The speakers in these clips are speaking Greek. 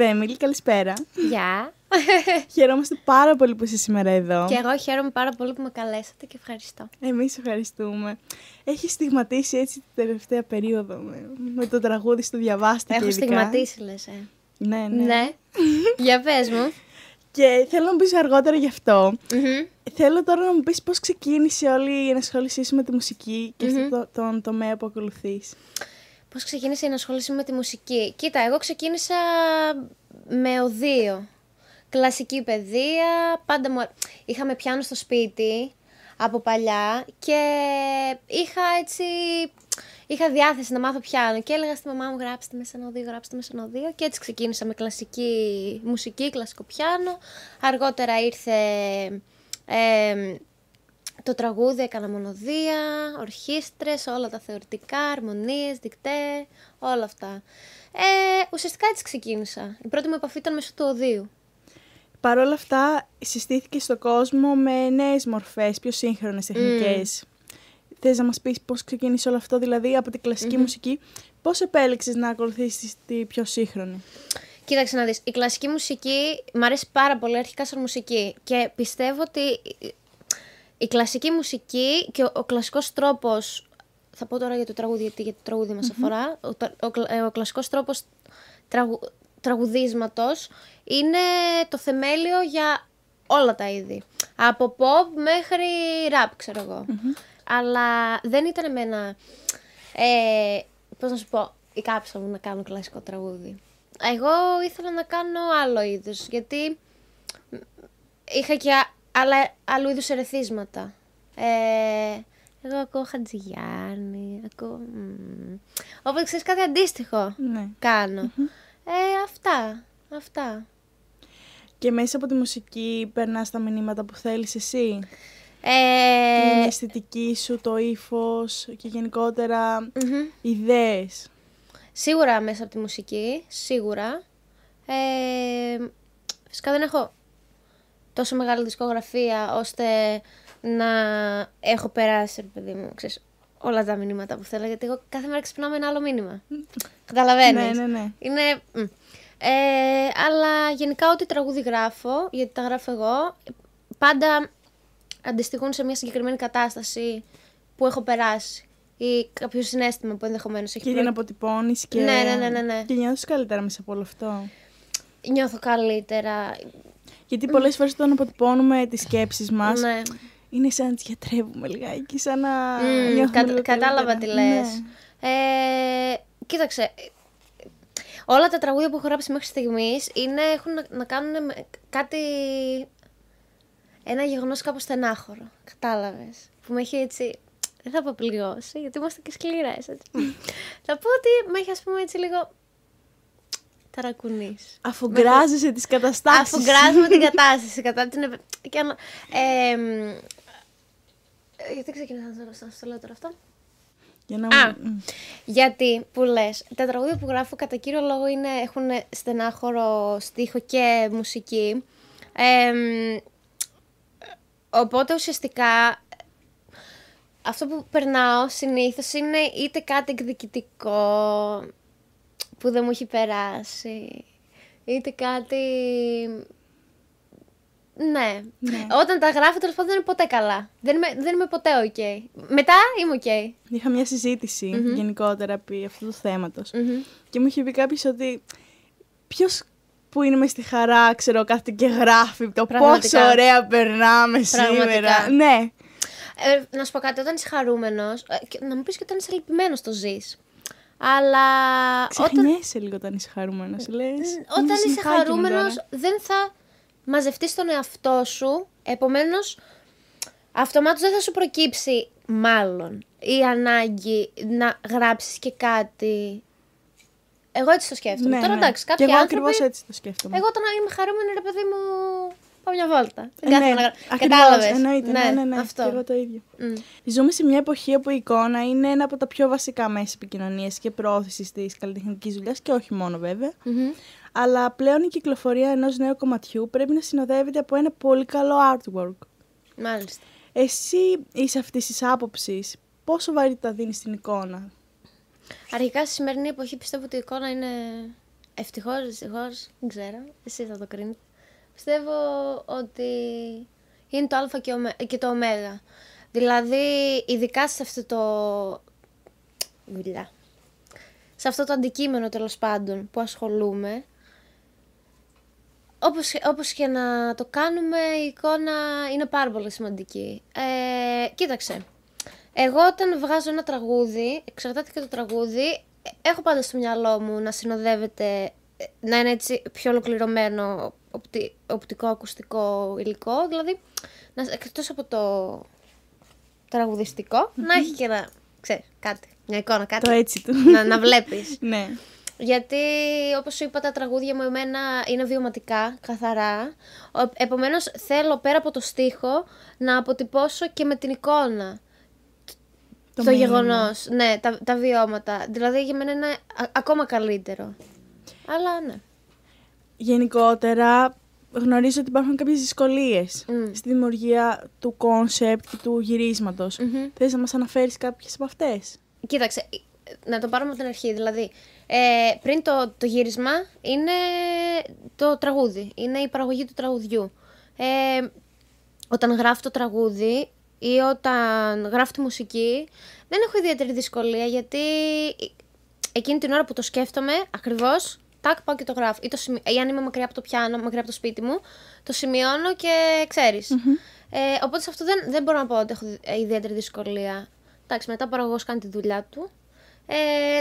Δέμιλη, καλησπέρα. Γεια. Χαιρόμαστε πάρα πολύ που είσαι σήμερα εδώ. Και εγώ χαίρομαι πάρα πολύ που με καλέσατε και ευχαριστώ. Εμείς ευχαριστούμε. Έχει στιγματίσει έτσι την τελευταία περίοδο με, με το τραγούδι στο διαβάστηκε Έχω ειδικά; στιγματίσει λες, ε. Ναι, ναι. Ναι. Για πες μου. Και θέλω να μου πεις αργότερα γι' αυτό. Μμμ. Θέλω τώρα να μου πεις πώς ξεκίνησε όλη η ενασχόλησή σου με τη μουσική και Μμμ. αυτό το, τον τομέα που ακολουθείς. Πώς ξεκίνησε η ενασχόληση με τη μουσική; Κοίτα, εγώ ξεκίνησα με οδείο. Κλασική παιδεία, πάντα μου... Είχαμε πιάνο στο σπίτι από παλιά και είχα έτσι... Είχα διάθεση να μάθω πιάνο και έλεγα στη μαμά μου γράψτε με σε ένα οδείο, γράψτε με σε ένα οδείο και έτσι ξεκίνησα με κλασική μουσική, κλασικό πιάνο. Αργότερα ήρθε ε, το τραγούδι, έκανα μονοδία, ορχήστρες, όλα τα θεωρητικά, αρμονίες, δικτέ, όλα αυτά. Ε, ουσιαστικά έτσι ξεκίνησα. Η πρώτη μου επαφή ήταν μέσω του οδείου. Παρ' όλα αυτά, συστήθηκε στον κόσμο με νέες μορφές, πιο σύγχρονες τεχνικές. Θες να μας πεις πώς ξεκίνησε όλο αυτό, δηλαδή από την κλασικη μουσική, πώς επέλεξες να ακολουθήσεις τη πιο σύγχρονη; Κοίταξε να δεις, η κλασική μουσική μ' αρέσει πάρα πολύ αρχικά σαν μουσική και πιστεύω ότι η κλασική μουσική και ο, ο κλασικός τρόπος, θα πω τώρα για το τραγούδι γιατί για το τραγούδι μας αφορά, ο, τα- ο, κλα- ε, ο κλασικός τρόπος τραγου, τραγουδίσματος είναι το θεμέλιο για όλα τα είδη. Από pop μέχρι rap, ξέρω εγώ. Αλλά δεν ήταν εμένα, ε, πώς να σου πω, η κάψα μου να κάνω κλασικό τραγούδι. Εγώ ήθελα να κάνω άλλο είδους, γιατί είχα και α- άλλα, άλλου είδους ερεθίσματα. Ε, εγώ ακούω Χατζηγιάννη, ακούω... μ. Οπότε ξέρεις κάτι αντίστοιχο Ναι. κάνω. Ε, αυτά, αυτά. Και μέσα από τη μουσική περνάς τα μηνύματα που θέλεις εσύ; Ε, την αισθητική σου, το ύφος και γενικότερα μμμ. ιδέες; Σίγουρα μέσα από τη μουσική, σίγουρα. Ε, φυσικά δεν έχω τόσο μεγάλη δισκογραφία ώστε να έχω περάσει, ρε παιδί μου, ξέρεις, όλα τα μηνύματα που θέλω, γιατί εγώ κάθε μέρα ξυπνάω με ένα άλλο μήνυμα. Καταλαβαίνεις; Ναι, ναι, ναι. Είναι... μ. Ε, αλλά γενικά ό,τι τραγούδι γράφω, γιατί τα γράφω εγώ, πάντα αντιστοιχούν σε μια συγκεκριμένη κατάσταση που έχω περάσει ή κάποιο συνέστημα που ενδεχομένως έχει Και την αποτυπώνεις και... Ναι, ναι, ναι, ναι, ναι. Και νιώθεις καλύτερα μέσα από όλο αυτό. Νιώθω καλύτερα. Γιατί πολλές φορές όταν αποτυπώνουμε τις σκέψεις μας, Ναι. είναι σαν να τις γιατρεύουμε λιγάκι, σαν να Μμ, νιώθουμε κα- λίγο κατάλαβα τι καλύτερα. λες. Ναι. Ε, κοίταξε, όλα τα τραγούδια που έχω γράψει μέχρι στιγμής είναι, έχουν να, να κάνουν με κάτι... Ένα γεγονός κάπως στενάχωρο, κατάλαβες. Που με έχει έτσι... Δεν θα πω πληγώσει, γιατί είμαστε και σκληρές, έτσι. θα πω ότι με έχει ας πούμε έτσι λίγο... Ταρακουνής. Αφού γκράζεσαι τις καταστάσεις. Αφού γκράζουμε την κατάσταση κατά την. επ- Και αν, ε, μ, ε, γιατί ξεκινάω να το- να στο λέω τώρα αυτό; Για να... Α. Μμ. Γιατί που λες, τα τραγούδια που γράφω κατά κύριο λόγο είναι, έχουν στενάχωρο στίχο και μουσική. Ε, μ, οπότε ουσιαστικά αυτό που περνάω συνήθως είναι είτε κάτι εκδικητικό που δεν μου έχει περάσει, είτε κάτι... Ναι. Ναι. Όταν τα γράφω τέλος πάντων δεν είναι ποτέ καλά. Δεν είμαι, δεν είμαι ποτέ οκ. Μετά είμαι οκ. Είχα μια συζήτηση γενικότερα επί αυτού του θέματος. Μμμ. Και μου είχε πει κάποιος ότι ποιος που είναι μες στη χαρά, ξέρω, κάθεται και γράφει το πόσο Πραγματικά. ωραία περνάμε Πραγματικά. σήμερα. Ναι. Ε, να σου πω κάτι, όταν είσαι χαρούμενος, να μου πεις και όταν είσαι λυπημένος το ζεις. Αλλά όταν, Ξεχνιέσαι λίγο όταν είσαι χαρούμενος. Λες, όταν «Είμαι είσαι συνεχάκι μου χαρούμενος, τώρα». δεν θα μαζευτείς τον εαυτό σου. Επομένως, αυτομάτως δεν θα σου προκύψει μάλλον η ανάγκη να γράψεις και κάτι. Εγώ έτσι το σκέφτομαι. Ναι, Τώρα ναι. εντάξει, Και κάποιοι εγώ άνθρωποι... ακριβώ έτσι το σκέφτομαι. Εγώ όταν είμαι χαρούμενη, ρε παιδί μου, πάω μια βόλτα. Δεν Ε, κάθομαι ναι, να γράψω. ακριβώς, Κατάλαβες. Εννοείται, ναι, ναι, ναι, Αυτό. Και εγώ το ίδιο. Μμ. Ζούμε σε μια εποχή όπου η εικόνα είναι ένα από τα πιο βασικά μέσα επικοινωνίας και προώθησης της καλλιτεχνικής δουλειάς και όχι μόνο βέβαια. Μμμ. Αλλά πλέον η κυκλοφορία ενός νέου κομματιού πρέπει να συνοδεύεται από ένα πολύ καλό artwork. Μάλιστα. Εσύ είσαι αυτής της άποψης. Πόσο βαρύτητα δίνεις στην εικόνα; Αρχικά στη σημερινή εποχή πιστεύω ότι η εικόνα είναι ευτυχώς, δυστυχώς, δεν ξέρω, εσύ θα το κρίνετε. Πιστεύω ότι είναι το α και, ωμε- και το ω. Δηλαδή, ειδικά σε αυτό το... Μιλά. Σε αυτό το αντικείμενο τέλος πάντων που ασχολούμαι, όπως, όπως και να το κάνουμε, η εικόνα είναι πάρα πολύ σημαντική. Ε, κοίταξε, εγώ όταν βγάζω ένα τραγούδι, εξαρτάται και το τραγούδι, έχω πάντα στο μυαλό μου να συνοδεύεται, να είναι έτσι πιο ολοκληρωμένο οπτι, οπτικό-ακουστικό υλικό, δηλαδή να, εκτός από το τραγουδιστικο να έχει και ένα, ξέρεις, κάτι, μια εικόνα, κάτι, Το έτσι του. να, να βλέπεις. ναι. Γιατί, όπως σου είπα, τα τραγούδια μου εμένα είναι βιωματικά, καθαρά. Ο- Επομένως, θέλω πέρα από το στίχο να αποτυπώσω και με την εικόνα το, μήνυμα. γεγονός, ναι, τα, τα βιώματα. Δηλαδή, για μένα είναι α- ακόμα καλύτερο. Αλλά, ναι. Γενικότερα, γνωρίζω ότι υπάρχουν κάποιες δυσκολίες Μμ. στη δημιουργία του concept και του γυρίσματος. Μμμ. Θες να μας αναφέρεις κάποιες από αυτές; Κοίταξε, να το πάρουμε από την αρχή. Δηλαδή, ε, πριν το, το γύρισμα είναι το τραγούδι. Είναι η παραγωγή του τραγουδιού. Ε, όταν γράφω το τραγούδι ή όταν γράφω τη μουσική, δεν έχω ιδιαίτερη δυσκολία γιατί εκείνη την ώρα που το σκέφτομαι ακριβώς, τάκ πάω και το γράφω. Ή, το σημει... ή αν είμαι μακριά από το πιάνο, μακριά από το σπίτι μου, το σημειώνω και ξέρεις. Ε, οπότε σε αυτό δεν, δεν μπορώ να πω ότι έχω δι- ε, ιδιαίτερη δυσκολία. Εντάξει, μετά ο παραγωγός κάνει τη δουλειά του. Ε,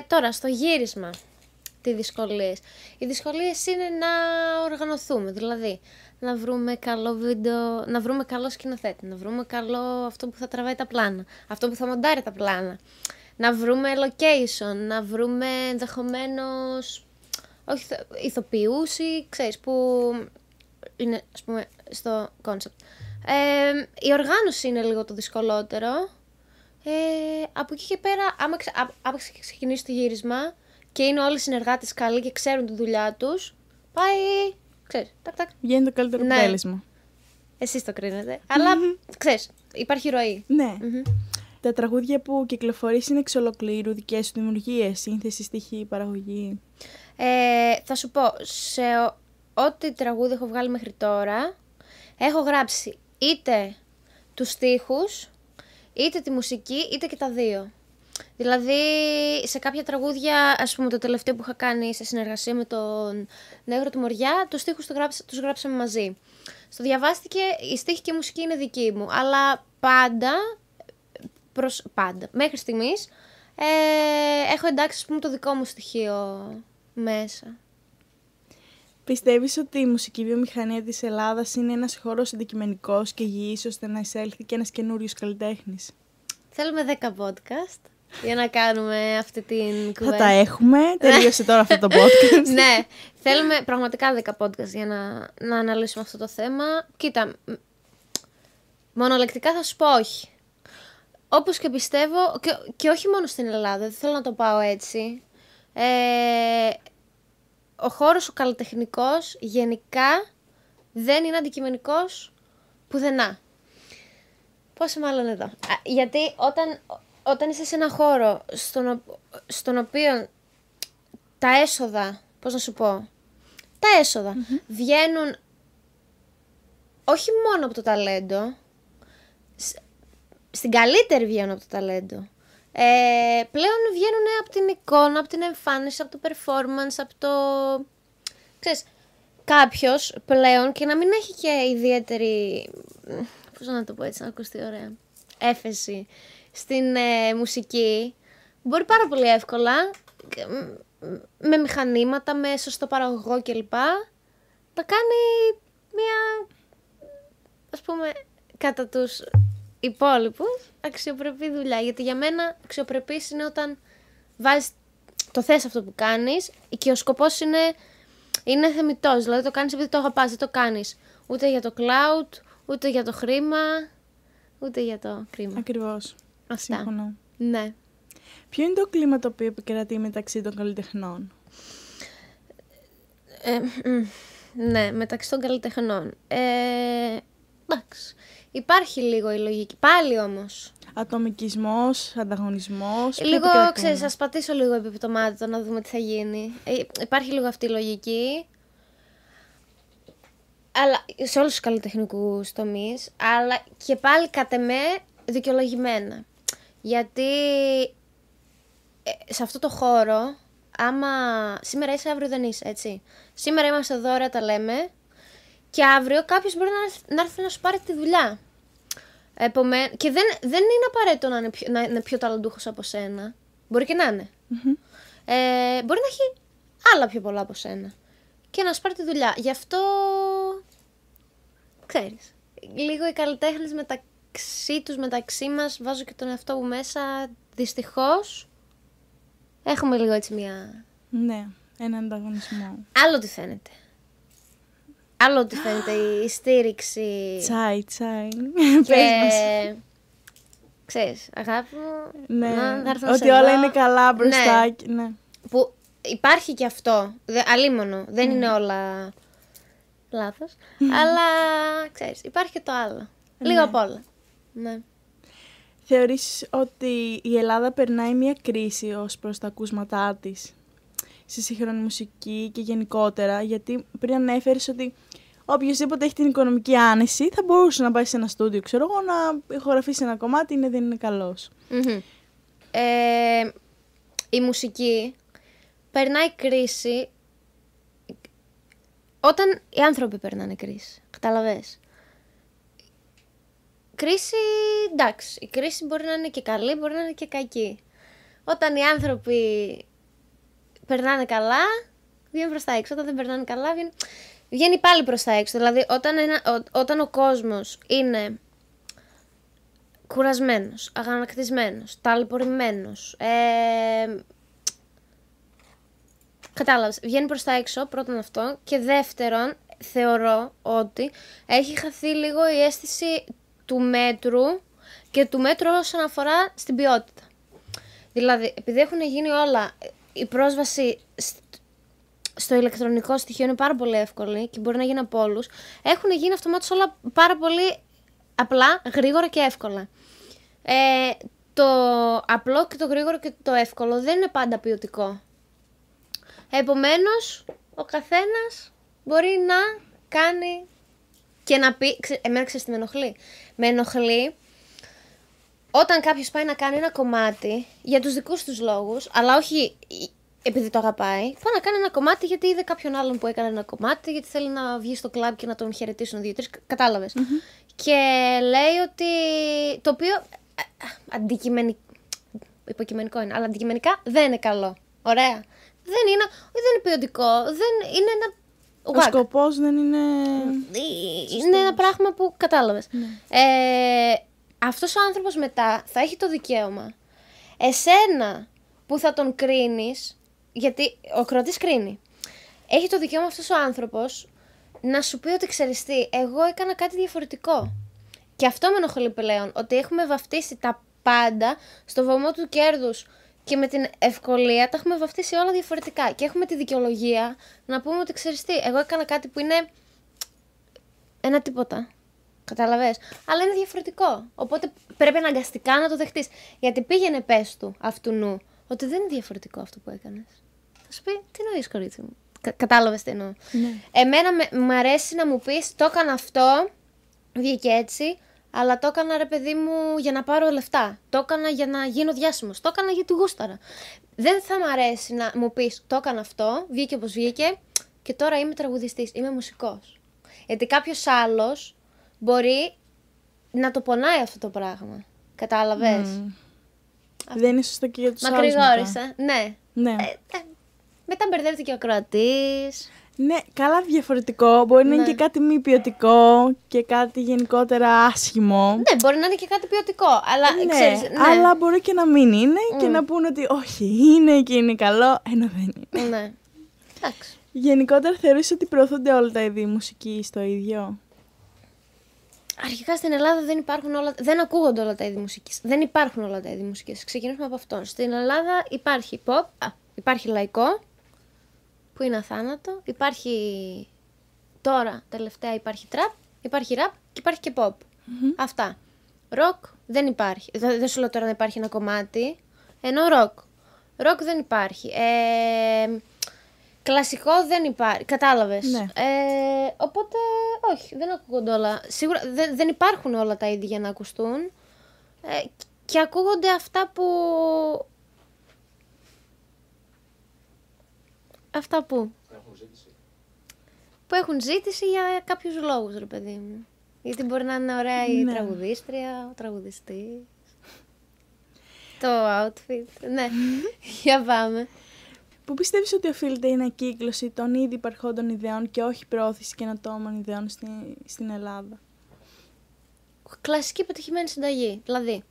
τώρα, στο γύρισμα, τι δυσκολίες. Οι δυσκολίες είναι να οργανωθούμε, δηλαδή να βρούμε καλό βίντεο, να βρούμε καλό σκηνοθέτη, να βρούμε καλό αυτό που θα τραβάει τα πλάνα, αυτό που θα μοντάρει τα πλάνα, να βρούμε location, να βρούμε ενδεχομένως όχι ηθο- ηθοποιούς ή ξέρεις που είναι ας πούμε στο concept. Ε, η οργάνωση είναι λίγο το δυσκολότερο. Ε, από εκεί και πέρα, άμα, ξε, α- άμα ξε- ξεκινήσει το γύρισμα και είναι όλοι οι συνεργάτες καλοί και ξέρουν τη δουλειά τους, πάει, ξέρεις, τακ τακ, Βγαίνει το καλύτερο Ναι. αποτέλεσμα. εσείς το κρίνετε. Αλλά, ξέρεις, υπάρχει ροή. Ναι. Μμμ. Τα τραγούδια που κυκλοφορείς είναι εξ ολοκλήρου δικές σου δημιουργίες, σύνθεση, στοιχή, παραγωγή. Ε, θα σου πω, σε ο- ό,τι τραγούδι έχω βγάλει μέχρι τώρα, έχω γράψει είτε τους στίχους, είτε τη μουσική, είτε και τα δύο. Δηλαδή, σε κάποια τραγούδια, ας πούμε το τελευταίο που είχα κάνει σε συνεργασία με τον Νεύρο του Μοριά, τους στίχους του γράψα, τους γράψαμε μαζί. Στο διαβάστηκε, η στίχη και η μουσική είναι δική μου, αλλά πάντα, προς, πάντα, μέχρι στιγμής, ε, έχω εντάξει ας πούμε, το δικό μου στοιχείο μέσα. Πιστεύεις ότι η μουσική βιομηχανία της Ελλάδας είναι ένας χώρος αντικειμενικός και υγιής ώστε να εισέλθει και ένας καινούριος καλλιτέχνης; Θέλουμε 10 podcast για να κάνουμε αυτή την Θα κουβέντα. τα έχουμε. Τελείωσε τώρα αυτό το podcast. ναι, θέλουμε πραγματικά 10 podcast για να, να αναλύσουμε αυτό το θέμα. Κοίτα, μ, μονολεκτικά θα σου πω όχι. Όπως και πιστεύω, και, και όχι μόνο στην Ελλάδα, δεν θέλω να το πάω έτσι. Ε, ο χώρος ο καλλιτεχνικός γενικά δεν είναι αντικειμενικός πουθενά. Πόσο μάλλον εδώ. Α, γιατί όταν, όταν είσαι σε ένα χώρο στον, ο- στον οποίο τα έσοδα, πώς να σου πω, τα εσοδα βγαίνουν όχι μόνο από το ταλέντο, σ- στην καλύτερη βγαίνουν από το ταλέντο. Ε, πλέον βγαίνουν από την εικόνα, από την εμφάνιση, από το performance, από το... Ξέρεις, κάποιος πλέον και να μην έχει και ιδιαίτερη, πώς να το πω έτσι, να ακουστεί ωραία, έφεση στην ε, μουσική, μπορεί πάρα πολύ εύκολα, και, μ, μ, με μηχανήματα, με σωστό παραγωγό κλπ, να κάνει μια, ας πούμε, κατά τους υπόλοιπους, αξιοπρεπή δουλειά. Γιατί για μένα αξιοπρεπής είναι όταν βάζεις το θες αυτό που κάνεις και ο σκοπός είναι, είναι θεμητός. Δηλαδή το κάνεις επειδή το αγαπάς, δεν το κάνεις ούτε για το cloud, ούτε για το χρήμα, ούτε για το κρίμα. Ακριβώς. Αυτά. Συμφωνώ. Ναι. Ποιο είναι το κλίμα το οποίο επικρατεί μεταξύ των καλλιτεχνών; Ε, μ, ναι, μεταξύ των καλλιτεχνών. Ε, εντάξει. Υπάρχει λίγο η λογική. Πάλι όμως. Ατομικισμός, ανταγωνισμός. Λίγο, πρέπει και ξέρεις, τα ας πατήσω λίγο επί το μάτι να δούμε τι θα γίνει. Ε, υπάρχει λίγο αυτή η λογική. Αλλά σε όλους τους καλλιτεχνικούς τομείς, αλλά και πάλι κατ' εμέ δικαιολογημένα. Γιατί ε, σε αυτό το χώρο, άμα σήμερα είσαι, αύριο δεν είσαι, έτσι. Σήμερα είμαστε εδώ, ωραία τα λέμε, και αύριο κάποιος μπορεί να, έρθει- να έρθει να σου πάρει τη δουλειά. Επομέν... Και δεν, δεν είναι απαραίτητο να είναι, πιο, να είναι πιο ταλαντούχος από σένα. Μπορεί και να είναι. Ε, μπορεί να έχει άλλα πιο πολλά από σένα. Και να σου πάρει τη δουλειά. Γι' αυτό, ξέρεις, λίγο οι καλλιτέχνες μεταξύ τους, μεταξύ μας, βάζω και τον εαυτό μου μέσα, δυστυχώς, έχουμε λίγο έτσι μια... Ναι, έναν ανταγωνισμό. Άλλο τι φαίνεται. Άλλο τι φαίνεται η στήριξη Τσάι, τσάι. και... Πες μας. Ξέρεις, αγάπη μου, Ναι, να- θα έρθω να ότι σε όλα δω. είναι καλά μπροστά. Ναι. και- Ναι. που υπάρχει και αυτό, δε, αλίμονο, δεν είναι όλα λάθος, αλλά ξέρεις, υπάρχει και το άλλο. Λίγο απ' όλα. Ναι. Θεωρείς ότι η Ελλάδα περνάει μια κρίση ως προς τα ακούσματά της; Στη σύγχρονη μουσική και γενικότερα, γιατί πριν ανέφερες ότι οποιοδήποτε έχει την οικονομική άνεση θα μπορούσε να πάει σε ένα στούντιο, ξέρω εγώ, να ηχογραφήσει ένα κομμάτι, είναι δεν είναι καλός. Μμμ. Ε, η μουσική περνάει κρίση όταν οι άνθρωποι περνάνε κρίση. Καταλαβες; Κρίση, εντάξει, η κρίση μπορεί να είναι και καλή, μπορεί να είναι και κακή. Όταν οι άνθρωποι περνάνε καλά, βγαίνουν προς τα έξω. Όταν δεν περνάνε καλά, βγαίνει, βγαίνει πάλι προς τα έξω. Δηλαδή, όταν, ένα, ο- όταν ο κόσμος είναι κουρασμένος, αγανακτισμένος, ταλαιπωρημένος, ε, κατάλαβες, βγαίνει προς τα έξω, πρώτον αυτό, και δεύτερον, θεωρώ ότι έχει χαθεί λίγο η αίσθηση του μέτρου και του μέτρου όσον αφορά στην ποιότητα. Δηλαδή, επειδή έχουν γίνει όλα, η πρόσβαση σ- στο ηλεκτρονικό στοιχείο είναι πάρα πολύ εύκολη και μπορεί να γίνει από όλους. Έχουν γίνει αυτομάτως όλα πάρα πολύ απλά, γρήγορα και εύκολα. Ε, το απλό και το γρήγορο και το εύκολο δεν είναι πάντα ποιοτικό. Επομένως, ο καθένας μπορεί να κάνει και να πει... Ξε, εμένα ξέρεις τι με ενοχλεί; Με ενοχλεί όταν κάποιος πάει να κάνει ένα κομμάτι για τους δικούς τους λόγους, αλλά όχι επειδή το αγαπάει, πάει να κάνει ένα κομμάτι γιατί είδε κάποιον άλλον που έκανε ένα κομμάτι, γιατί θέλει να βγει στο κλαμπ και να τον χαιρετήσουν δύο-τρει. Κατάλαβες. Και λέει ότι. το οποίο ε, αντικειμενικά. Υποκειμενικό είναι, αλλά αντικειμενικά δεν είναι καλό. Ωραία. Δεν είναι, όχι, δεν είναι ποιοτικό. Δεν είναι ένα. Ο whack. σκοπός δεν είναι... Είναι ένα πράγμα που κατάλαβες. Ε, αυτός ο άνθρωπος μετά θα έχει το δικαίωμα εσένα που θα τον κρίνεις, γιατί ο κροτής κρίνει, έχει το δικαίωμα αυτός ο άνθρωπος να σου πει ότι ξέρεις τι, εγώ έκανα κάτι διαφορετικό. Και αυτό με ενοχλεί πλέον, ότι έχουμε βαφτίσει τα πάντα στο βωμό του κέρδους και με την ευκολία τα έχουμε βαφτίσει όλα διαφορετικά. Και έχουμε τη δικαιολογία να πούμε ότι ξέρεις τι, εγώ έκανα κάτι που είναι ένα τίποτα. Καταλαβες. Αλλά είναι διαφορετικό. Οπότε πρέπει αναγκαστικά να το δεχτείς. Γιατί πήγαινε πες του αυτού νου ότι δεν είναι διαφορετικό αυτό που έκανες. Θα σου πει, τι νοείς κορίτσι μου; Κα- κατάλαβες τι εννοώ. Ναι. Εμένα με, μου αρέσει να μου πεις, το έκανα αυτό, βγήκε έτσι, αλλά το έκανα ρε παιδί μου για να πάρω λεφτά. Το έκανα για να γίνω διάσημος. Το έκανα γιατί γούσταρα. Δεν θα μου αρέσει να μου πεις, το έκανα αυτό, βγήκε όπως βγήκε και τώρα είμαι τραγουδιστής, είμαι μουσικός. Γιατί κάποιος άλλος μπορεί να το πονάει αυτό το πράγμα. Κατάλαβες; Δεν είναι σωστό και για τους άλλους μετά. Μακρηγόρησα. Ναι. Ναι. Ε, ε, μετά μπερδεύτηκε ο Κροατής. Ναι, καλά διαφορετικό. Μπορεί να είναι Ναι. και κάτι μη ποιοτικό και κάτι γενικότερα άσχημο. Ναι, μπορεί να είναι και κάτι ποιοτικό, αλλά Ναι, ξέρεις, ναι. αλλά μπορεί και να μην είναι και να πούνε ότι όχι, είναι και είναι καλό, ενώ δεν είναι. Ναι. Εντάξει. Γενικότερα θεωρείς ότι προωθούνται όλα τα είδη μουσική στο ίδιο; Αρχικά στην Ελλάδα δεν υπάρχουν όλα, δεν ακούγονται όλα τα είδη μουσικής. Δεν υπάρχουν όλα τα είδη μουσικής. Ξεκινήσουμε από αυτό. Στην Ελλάδα υπάρχει pop, α, υπάρχει λαϊκό, που είναι αθάνατο. Υπάρχει τώρα, τελευταία υπάρχει trap Υπάρχει rap και υπάρχει και pop. Αυτά. Rock δεν υπάρχει. Δεν, δεν σου λέω τώρα να υπάρχει ένα κομμάτι. Ενώ rock. Rock δεν υπάρχει. Ε, κλασικό δεν υπάρχει. Κατάλαβες. Ναι. Ε, οπότε, όχι, δεν ακούγονται όλα. Σίγουρα δεν, δεν υπάρχουν όλα τα ίδια για να ακουστούν. Ε, και ακούγονται αυτά που. Αυτά που. Που έχουν ζήτηση για κάποιους λόγους, ρε παιδί μου. Γιατί μπορεί να είναι ωραία η Ναι. τραγουδίστρια, ο τραγουδιστής. Το outfit. Ναι, για πάμε. Πού πιστεύεις ότι οφείλεται η ανακύκλωση των ήδη υπαρχόντων ιδεών και όχι προώθηση καινοτόμων ιδεών στη, στην Ελλάδα; Κλασική πετυχημένη συνταγή. Δηλαδή,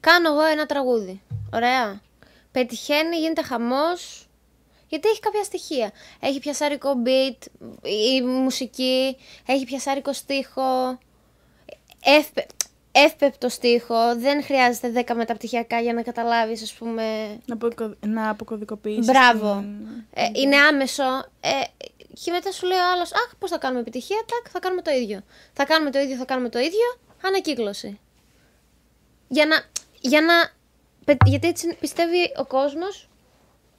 κάνω εγώ ένα τραγούδι. Ωραία. Πετυχαίνει, γίνεται χαμός. Γιατί έχει κάποια στοιχεία. Έχει πιασάρικο beat, η μουσική, έχει πιασάρικο στίχο, εύπε, εύπεπτο στίχο, δεν χρειάζεται 10 μεταπτυχιακά για να καταλάβεις, ας πούμε, Να, αποκω... να αποκωδικοποιήσεις Μπράβο. την- Ε, είναι άμεσο. Ε, και μετά σου λέει ο άλλος: Αχ, πώς θα κάνουμε επιτυχία. Τάκ, θα κάνουμε το ίδιο. Θα κάνουμε το ίδιο, θα κάνουμε το ίδιο. Ανακύκλωση. Για να. Για να πε- γιατί έτσι πιστεύει ο κόσμος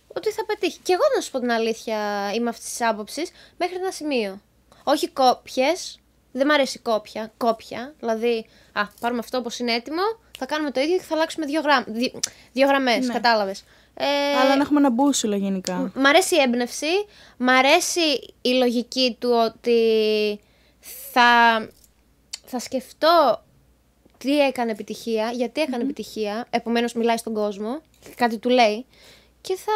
ότι θα πετύχει. Και εγώ να σου πω την αλήθεια είμαι αυτής της άποψης μέχρι ένα σημείο. Όχι κόπιες. Δεν μ' αρέσει κόπια. Κόπια. Δηλαδή, α, πάρουμε αυτό όπως είναι έτοιμο, θα κάνουμε το ίδιο και θα αλλάξουμε δύο, γραμ... δύο, δύο γραμμές. Ναι. Κατάλαβες. Ε, Αλλά να έχουμε ένα μπούσουλα γενικά. Μ' αρέσει η έμπνευση, μ' αρέσει η λογική του ότι θα, θα σκεφτώ τι έκανε επιτυχία, γιατί έκανε επιτυχία, επομένως μιλάει στον κόσμο, κάτι του λέει και θα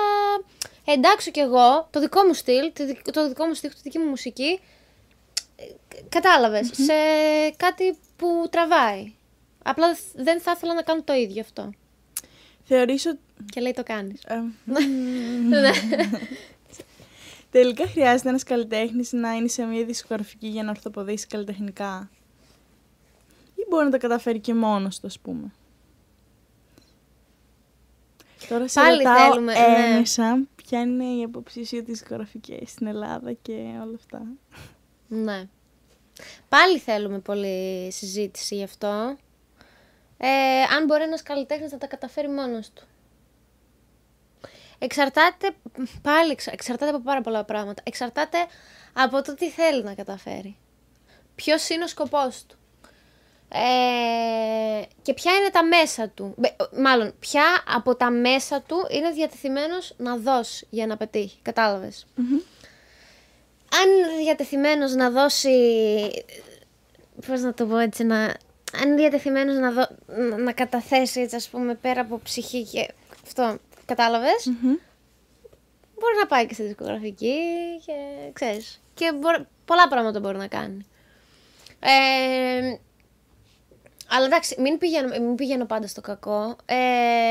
εντάξω κι εγώ το δικό μου στυλ, το δικ- το δικό μου στίχο, τη δική μου μουσική, ε, κατάλαβες, σε κάτι που τραβάει. Απλά δεν θα ήθελα να κάνω το ίδιο αυτό. Θεωρείς ότι... Και λέει το κάνεις. ε, Ναι. Τελικά χρειάζεται ένας καλλιτέχνης να είναι σε μια δισκογραφική για να ορθοποδήσει καλλιτεχνικά; Ή μπορεί να τα καταφέρει και μόνος του, ας πούμε; Τώρα σε Πάλι ρωτάω θέλουμε, ναι. έμεσα ποια είναι η απόψη σου για τις δισκογραφικές στην Ελλάδα και όλα αυτά. Ναι. Πάλι θέλουμε πολύ συζήτηση γι' αυτό. Ε, αν μπορεί ένας καλλιτέχνης να τα καταφέρει μόνος του. Εξαρτάται, πάλι εξα- εξαρτάται από πάρα πολλά πράγματα. Εξαρτάται από το τι θέλει να καταφέρει. Ποιος είναι ο σκοπός του. Ε, και ποια είναι τα μέσα του. Μπε- Μάλλον, ποια από τα μέσα του είναι διατεθειμένος να δώσει για να πετύχει. Κατάλαβες; Αν είναι διατεθειμένος να δώσει... Πώς να το πω έτσι, να... Αν είναι διατεθειμένος να, δω... να- να καταθέσει έτσι, ας πούμε, πέρα από ψυχή και αυτό, κατάλαβες, Μμμ. μπορεί να πάει και στη δισκογραφική και ξέρεις. Και μπορεί... πολλά πράγματα μπορεί να κάνει. Ε, αλλά εντάξει, μην πηγαίνω, μην πηγαίνω πάντα στο κακό. Ε,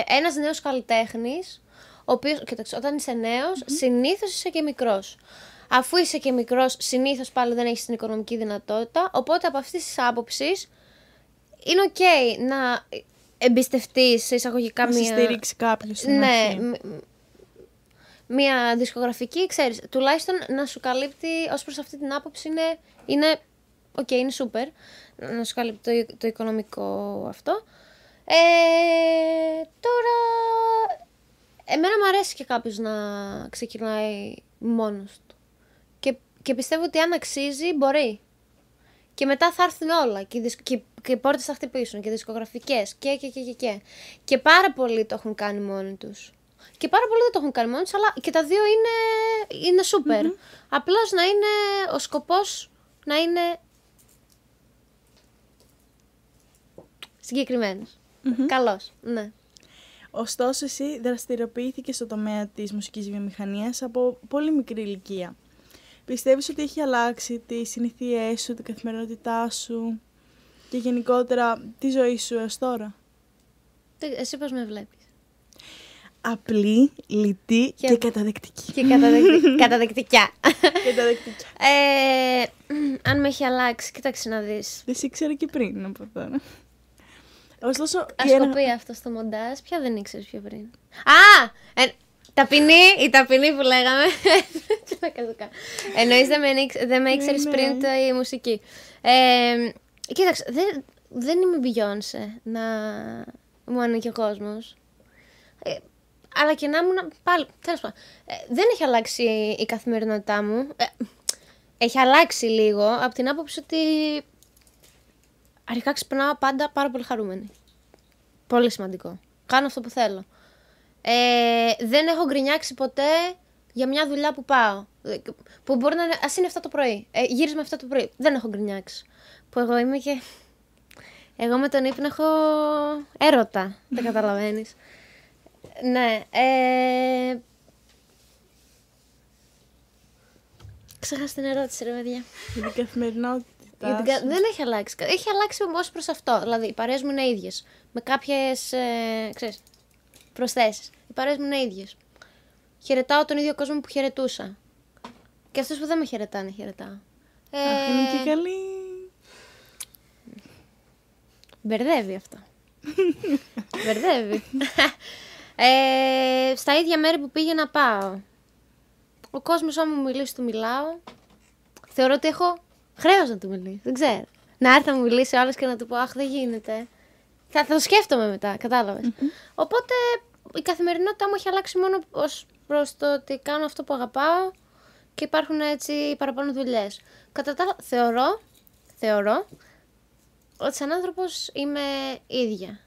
ένας νέος καλλιτέχνης, ο οποίος, κοίταξε, όταν είσαι νέος, συνήθως είσαι και μικρός. Αφού είσαι και μικρός, συνήθως πάλι δεν έχεις την οικονομική δυνατότητα, οπότε από αυτής της άποψης είναι οκ να εμπιστευτείς σε εισαγωγικά Να σε μία... στηρίξει κάποιος στην Ναι, αρχή. μ- μ- μία δισκογραφική, ξέρεις, τουλάχιστον να σου καλύπτει, ως προς αυτή την άποψη είναι, είναι οκ, είναι super, να σου καλύπτει το, το οικονομικό αυτό. Ε, τώρα, εμένα μου αρέσει και κάποιος να ξεκινάει μόνος του. Και, και πιστεύω ότι αν αξίζει, μπορεί. Και μετά θα έρθουν όλα και οι, δισ- και, και οι πόρτες θα χτυπήσουν και δισκογραφικές και, και, και, και, και. Και πάρα πολλοί το έχουν κάνει μόνοι τους. Και πάρα πολλοί δεν το έχουν κάνει μόνοι τους, αλλά και τα δύο είναι, είναι super. Απλώς να είναι ο σκοπός να είναι συγκεκριμένος. Καλός, ναι. Ωστόσο, εσύ δραστηριοποιήθηκε στο τομέα της μουσικής βιομηχανίας από πολύ μικρή ηλικία. Πιστεύεις ότι έχει αλλάξει τις συνήθειές σου, την καθημερινότητά σου και γενικότερα τη ζωή σου έως τώρα; Τι- Εσύ πώς με βλέπεις; Απλή, λιτή και, Και- καταδεκτική. Και καταδεκτι... καταδεκτικιά. καταδεκτική. ε, αν με έχει αλλάξει, κοίταξε να δεις. Δεν σε ήξερα και πριν από τώρα. Ωστόσο, η ένα- Ασκοπεί αυτό στο μοντάζ. Ποια δεν ήξερες πιο πριν. Α! Ε, Ταπεινή, η ταπεινή που λέγαμε. Εννοείς δεν με, ήξ- δεν με ήξερες Ναι, ναι. πριν το, η μουσική. Ε, κοίταξε, δεν, δεν είμαι Beyoncé να μου ανήκει ο κόσμος. Ε, αλλά και να ήμουν πάλι. Τέλος πάντων. Ε, δεν έχει αλλάξει η καθημερινότητά μου. Ε, έχει αλλάξει λίγο από την άποψη ότι αρχικά ξυπνάω πάντα πάρα πολύ χαρούμενη. Πολύ σημαντικό. Κάνω αυτό που θέλω. Ε, δεν έχω γκρινιάξει ποτέ για μια δουλειά που πάω. Ε, Που μπορεί να είναι, ας είναι 7 το πρωί. Ε, γύρισμα 7 το πρωί. Δεν έχω γκρινιάξει. Που εγώ είμαι και... Εγώ με τον ύπνο έχω έρωτα. Δεν καταλαβαίνεις. Ναι. Ε... Ξέχασα την ερώτηση, ρε παιδιά. Για την καθημερινότητα. Για την κα- Δεν έχει αλλάξει. Έχει αλλάξει όμως προς αυτό. Δηλαδή, οι παρέες μου είναι ίδιες. Με κάποιες ε, ξέρεις, προσθέσεις. Οι παρέες μου είναι ίδιες. Χαιρετάω τον ίδιο κόσμο που χαιρετούσα. Και αυτούς που δεν με χαιρετάνε, χαιρετάω. Ε, Αχ, είναι και καλή. Μπερδεύει αυτό. Μπερδεύει. ε, στα ίδια μέρη που πήγε να πάω. Ο κόσμος άμα μου μιλήσει του μιλάω. Θεωρώ ότι έχω χρέος να του μιλήσω. Δεν ξέρω. Να έρθει να μου μιλήσει ο άλλος και να του πω Αχ δεν γίνεται. Θα, θα το σκέφτομαι μετά, κατάλαβες. Οπότε η καθημερινότητά μου έχει αλλάξει μόνο ως προς το ότι κάνω αυτό που αγαπάω και υπάρχουν έτσι παραπάνω δουλειές. Κατά τα άλλα, θεωρώ, θεωρώ ότι σαν άνθρωπος είμαι ίδια.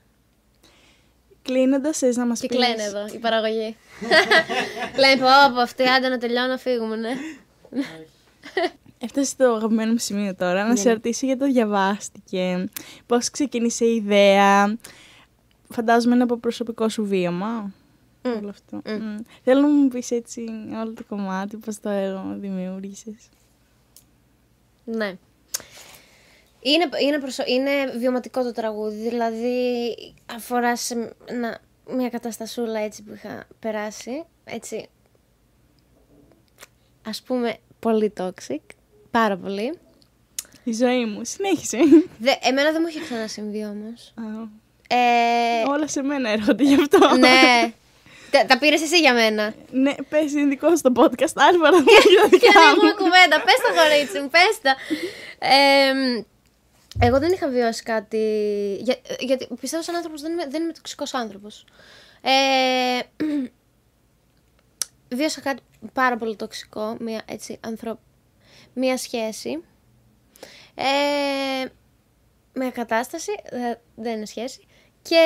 Κλείνοντας, θες να μας πεις; Και κλαίνε εδώ η παραγωγή. Λένε πω από αυτή, άντε να τελειώνω να φύγουμε, ναι. Έφτασε στο αγαπημένο μου σημείο τώρα Ναι, να σε ρωτήσω για το διαβάστηκε. Πώς ξεκίνησε η ιδέα. Φαντάζομαι είναι από προσωπικό σου βίωμα. Μμ. Όλο αυτό. Μμ. Θέλω να μου πεις έτσι όλο το κομμάτι, πώς το δημιούργησες. Ναι. Είναι, είναι, προσω... είναι βιωματικό το τραγούδι, δηλαδή αφορά σε ένα- μια καταστασούλα έτσι που είχα περάσει, έτσι, ας πούμε, πολύ toxic, πάρα πολύ. Η ζωή μου. Συνέχισε. Δε, εμένα δεν μου είχε ξανασυμβεί όμως. Α, Ε, Όλα σε μένα έρχονται γι' αυτό. ναι, τα, τα πήρες εσύ για μένα. ναι, πες είναι δικό σου το podcast. Άλλη φορά θα πω για τα Και δικά δεν μου. έχουμε κουβέντα. Πες τα κορίτσι μου, πες τα. Ε, εγώ δεν είχα βιώσει κάτι. Για, γιατί πιστεύω σαν άνθρωπος δεν είμαι, δεν είμαι τοξικός άνθρωπος. Ε, βίωσα κάτι πάρα πολύ τοξικό, μια, έτσι, ανθρω... μια σχέση. Ε, μια κατάσταση, ε, δεν είναι σχέση. Και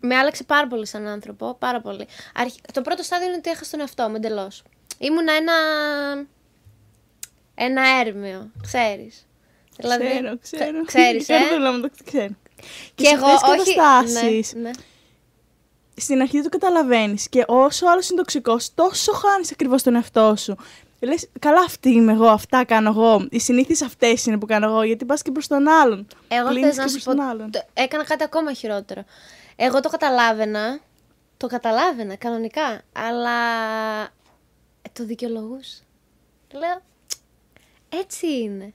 με άλλαξε πάρα πολύ σαν άνθρωπο, πάρα πολύ. Αρχ... Το πρώτο στάδιο είναι ότι έχασα τον εαυτό μου εντελώς. Ήμουνα ένα. Ένα έρμεο, ξέρεις. Δηλαδή, Ξέρω, ξέρω. Ξέρεις, Η ε; καρδούλα μου το ξέρω. Και, σε εγώ, αυτές τις όχι. καταστάσεις, Ναι, ναι. Στην αρχή δεν το καταλαβαίνεις και όσο άλλος είναι τοξικός, τόσο χάνεις ακριβώς τον εαυτό σου. Λες, καλά, αυτή είμαι εγώ, αυτά κάνω εγώ. Οι συνήθειε αυτές είναι που κάνω εγώ, γιατί πας και προς τον άλλον. Εγώ Κλείνεις θες να και σου προς πω. τον άλλον. το- Έκανα κάτι ακόμα χειρότερο. Εγώ το καταλάβαινα. Το καταλάβαινα κανονικά. Αλλά το δικαιολογούσα. Λέω. Έτσι είναι.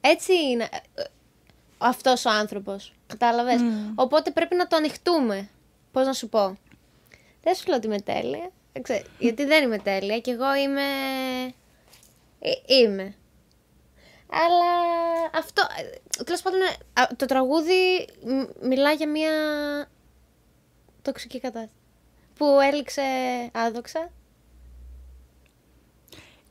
Έτσι είναι. ε, αυτός ο άνθρωπος. Κατάλαβες; Μμ. Οπότε πρέπει να το ανοιχτούμε. Πώς να σου πω; Δεν σου λέω ότι είμαι τέλεια. Δεν ξέρω, γιατί δεν είμαι τέλεια και εγώ είμαι... Ε, είμαι. Αλλά αυτό, ε, τέλος πάντων, ε, α, το τραγούδι μ- μιλά για μια τοξική κατάσταση. Που έληξε άδοξα.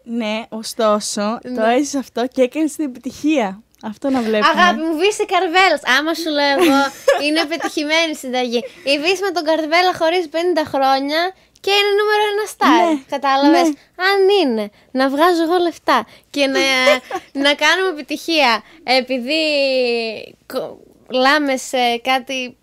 Ναι, ωστόσο, το Ναι. έζησε αυτό και έκανε την επιτυχία. Αυτό να βλέπουμε. Αγάπη μου, βύση καρβέλας. Άμα σου λέω εγώ, είναι πετυχημένη η συνταγή. Η βύση με τον καρβέλα χωρί 50 χρόνια και είναι νούμερο ένα στάρ. Ναι, Κατάλαβες; ναι. Αν είναι να βγάζω εγώ λεφτά και να, να κάνουμε επιτυχία επειδή κολλάμε σε κάτι.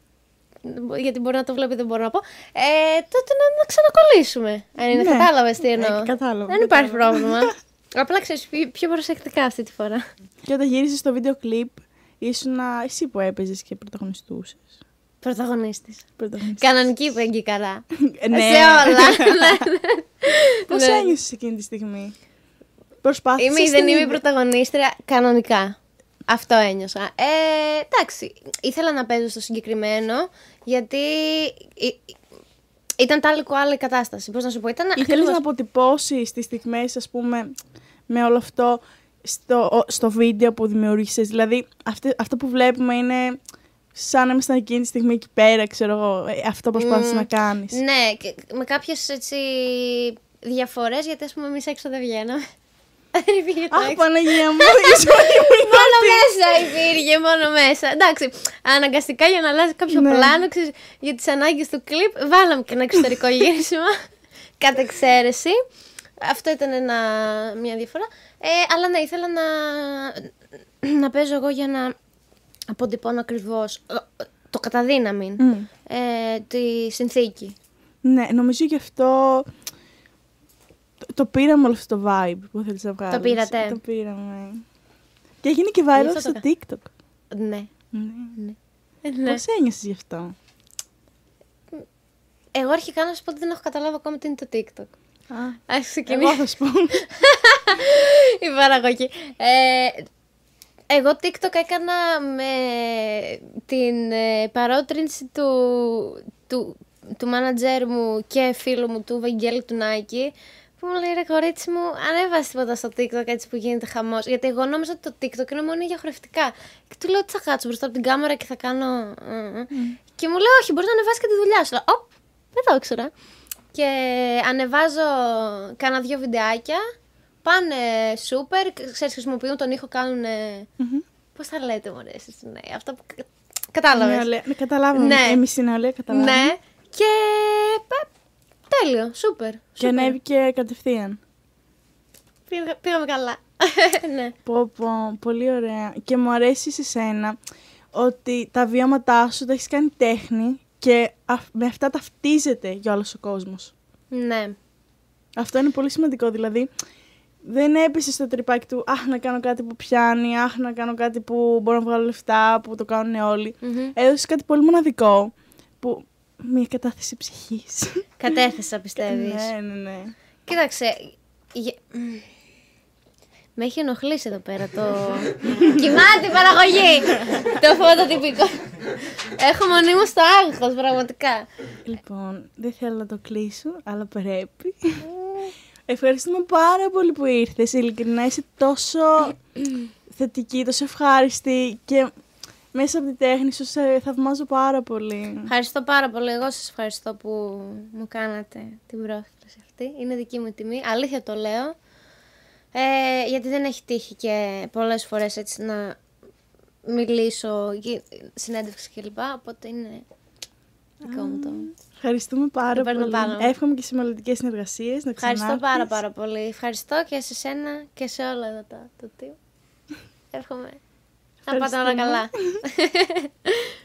Γιατί μπορεί να το βλέπει, δεν μπορώ να πω. Ε, τότε να, να ξανακολλήσουμε. Αν είναι, Ναι. κατάλαβες τι εννοώ. Ε, κατάλαβα, δεν υπάρχει κατάλαβα. πρόβλημα. Απλά ξέρεις πιο, πιο προσεκτικά αυτή τη φορά. Και όταν γύρισες το βίντεο κλιπ, ήσουν εσύ που έπαιζες και πρωταγωνιστούσες. Πρωταγωνίστης. Πρωταγωνιστής. Κανονική πεγκικαρά. Ναι. Σε όλα. Ναι. Πώς Ναι. ένιωσες εκείνη τη στιγμή; Προσπάθησες. Είμαι ή δεν είμαι η πρωταγωνίστρια; Κανονικά. Αυτό ένιωσα. Ε, εντάξει, ήθελα να παίζω στο συγκεκριμένο γιατί ε, Ήταν τάλικο άλλη κατάσταση. Πώς να σου πω, ήταν. Ήθελες ακριβώς- να αποτυπώσεις τις στιγμές, ας πούμε, με όλο αυτό στο, στο βίντεο που δημιούργησες. Δηλαδή, αυτό, αυτό που βλέπουμε είναι σαν να ήμασταν εκείνη τη στιγμή εκεί πέρα, ξέρω εγώ. ε, Αυτό προσπάθησες Μμ. να κάνεις. Ναι, και με κάποιες έτσι διαφορές, γιατί ας πούμε εμείς έξω δεν βγαίναμε. Δεν υπήρχε το Αχ, έξω. Παναγία μου, η ζωή μου είναι Μόνο αυτή. μέσα υπήρχε, μόνο μέσα. Εντάξει, αναγκαστικά για να αλλάζει κάποιο Ναι. πλάνο ξέρεις, για τις ανάγκες του κλιπ, βάλαμε και ένα εξωτερικό γύρισμα. Κατ' εξαίρεση. Αυτό ήταν ένα, μια διαφορά. Ε, αλλά ναι, ήθελα να, να παίζω εγώ για να αποτυπώνω ακριβώς το καταδύναμη. Μμ. Ε, τη συνθήκη. Ναι, νομίζω γι' αυτό το, το πήραμε όλο αυτό το vibe που θέλεις να βγάλεις. πήρατε; Το πήραμε. Και έγινε και Γι' viral αυτό στο το TikTok. Ναι. Ναι. Ε, ναι. Πώς ένιωσες γι' αυτό; Εγώ αρχικά να σου πω ότι δεν έχω καταλάβει ακόμα τι είναι το TikTok. Α, Ας ξεκινήσουμε. εγώ θα σου πω. Η παραγωγή. Ε, εγώ TikTok έκανα με την ε, παρότρινση του, του, του μάνατζέρ μου και φίλου μου του Βαγγέλη του Νάκη που μου λέει ρε κορίτσι μου ανέβασε τίποτα στο TikTok έτσι που γίνεται χαμός γιατί εγώ νόμιζα ότι το TikTok είναι μόνο για χορευτικά και του λέω τι θα κάτσω μπροστά από την κάμερα και θα κάνω ε, ε». και μου λέει όχι μπορείς να ανεβάσεις και τη δουλειά σου Λέω, Οπ, δεν το ήξερα και ανεβάζω κάνα δύο βιντεάκια πάνε σούπερ, ξέρεις χρησιμοποιούν τον ήχο κάνουν Μμμ. Πώς θα λέτε μωρέ εσείς, ναι, αυτά που κα- κατάλαβες. Νεολαία. Ναι, καταλάβαμε. Ναι. Εμείς στην νεολαία καταλάβαμε. Ναι, και πε- τέλειο, σούπερ. Και σούπερ. ανέβηκε κατευθείαν. Πήγα- πήγαμε καλά. ναι. Πω, πω, πολύ ωραία. Και μου αρέσει σε σένα ότι τα βιώματά σου τα έχεις κάνει τέχνη και αυ- με αυτά ταυτίζεται για όλος ο κόσμος. ναι. Αυτό είναι πολύ σημαντικό. Δηλαδή, δεν έπεσε στο τρυπάκι του Αχ, να κάνω κάτι που πιάνει, Αχ, να κάνω κάτι που μπορώ να βγάλω λεφτά, που το κάνουν όλοι. Μμμ. Έδωσε κάτι πολύ μοναδικό. Που. Μια κατάθεση ψυχής. Κατέθεσα, πιστεύεις. ναι, ναι, ναι. Κοίταξε. Γε- μ. Με έχει ενοχλήσει εδώ πέρα το. Κοιμάται η παραγωγή! το φωτοτυπικό. Έχω μονίμως στο άγχος, πραγματικά. Λοιπόν, δεν θέλω να το κλείσω, αλλά πρέπει. Ευχαριστούμε πάρα πολύ που ήρθες. Ειλικρινά είσαι τόσο θετική, τόσο ευχάριστη και μέσα από τη τέχνη σου σε θαυμάζω πάρα πολύ. Ευχαριστώ πάρα πολύ. Εγώ σας ευχαριστώ που μου κάνατε την πρόσκληση αυτή. Είναι δική μου τιμή. Αλήθεια το λέω. Ε, γιατί δεν έχει τύχει και πολλές φορές έτσι να μιλήσω, και συνέντευξη κλπ. Οπότε είναι δικό μου το... Ευχαριστούμε πάρα Το παίρνω πολύ. πάνω. Εύχομαι και σε μελλοντικές συνεργασίες να Ευχαριστώ ξανάρθεις. πάρα πάρα πολύ. Ευχαριστώ και σε σένα και σε όλα εδώ τα, το team. Εύχομαι να πάτε όλα Ευχαριστούμε. καλά.